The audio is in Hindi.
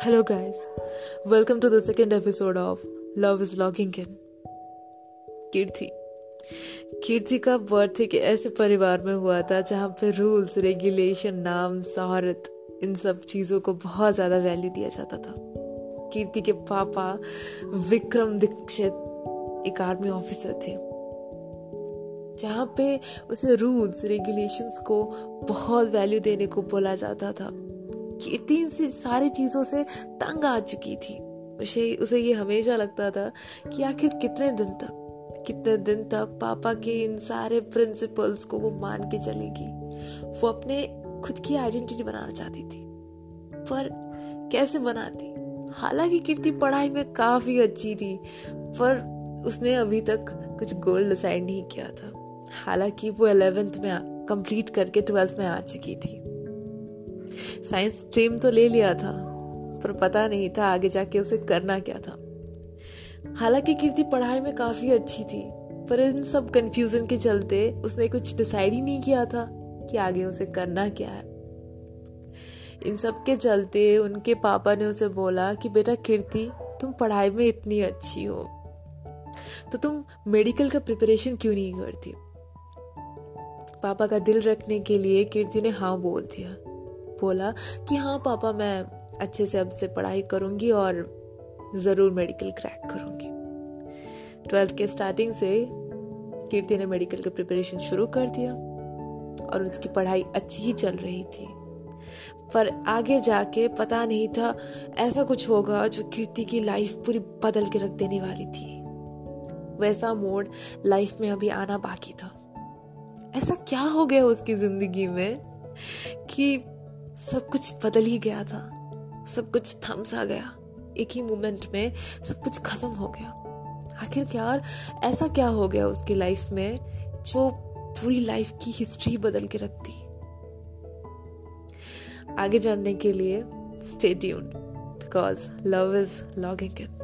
Hello, guys. Welcome to the second episode of Love is Logging In. कीर्ति कीर्ति का बर्थ एक ऐसे परिवार में हुआ था जहाँ पे रूल्स रेगुलेशन नाम शहरत इन सब चीज़ों को बहुत ज़्यादा वैल्यू दिया जाता था कीर्ति के पापा विक्रम दीक्षित एक आर्मी ऑफिसर थे जहाँ पे उसे रूल्स रेगुलेशंस को बहुत वैल्यू देने को बोला जाता था कीर्ति इन सारी चीज़ों से तंग आ चुकी थी। उसे उसे ये हमेशा लगता था कि आखिर कितने दिन तक, कितने दिन तक पापा के इन सारे प्रिंसिपल्स को वो मान के चलेगी। वो अपने खुद की आइडेंटिटी बनाना चाहती थी। पर कैसे बनाती? हालाँकि कीर्ति पढ़ाई में काफ़ी अच्छी थी, पर उसने अभी तक कुछ गोल डिसाइड नहीं किया था। हालाँकि वो अलेवेंथ में कंप्लीट करके ट्वेल्थ में आ चुकी थी। साइंस स्ट्रीम तो ले लिया था, पर पता नहीं था आगे जाके उसे करना क्या था। हालाँकि कीर्ति पढ़ाई में काफ़ी अच्छी थी, पर इन सब कंफ्यूजन के चलते उसने कुछ डिसाइड ही नहीं किया था कि आगे उसे करना क्या है। इन सब के चलते उनके पापा ने उसे बोला कि, बेटा कीर्ति, तुम पढ़ाई में इतनी अच्छी हो तो तुम मेडिकल का प्रिपरेशन क्यों नहीं करती? पापा का दिल रखने के लिए कीर्ति ने हाँ बोल दिया। बोला कि हाँ पापा, मैं अच्छे से अब से पढ़ाई करूँगी और ज़रूर मेडिकल क्रैक करूँगी। ट्वेल्थ के स्टार्टिंग से कीर्ति ने मेडिकल का प्रिपरेशन शुरू कर दिया और उसकी पढ़ाई अच्छी ही चल रही थी। पर आगे जाके पता नहीं था, ऐसा कुछ होगा जो कीर्ति की लाइफ पूरी बदल के रख देने वाली थी। वैसा मोड लाइफ में अभी आना बाकी था। ऐसा क्या हो गया उसकी ज़िंदगी में कि सब कुछ बदल ही गया था। सब कुछ थम सा गया। एक ही मोमेंट में सब कुछ खत्म हो गया। आखिर क्या ऐसा क्या हो गया उसकी लाइफ में जो पूरी लाइफ की हिस्ट्री बदल के रखती? आगे जानने के लिए stay tuned because love is logging in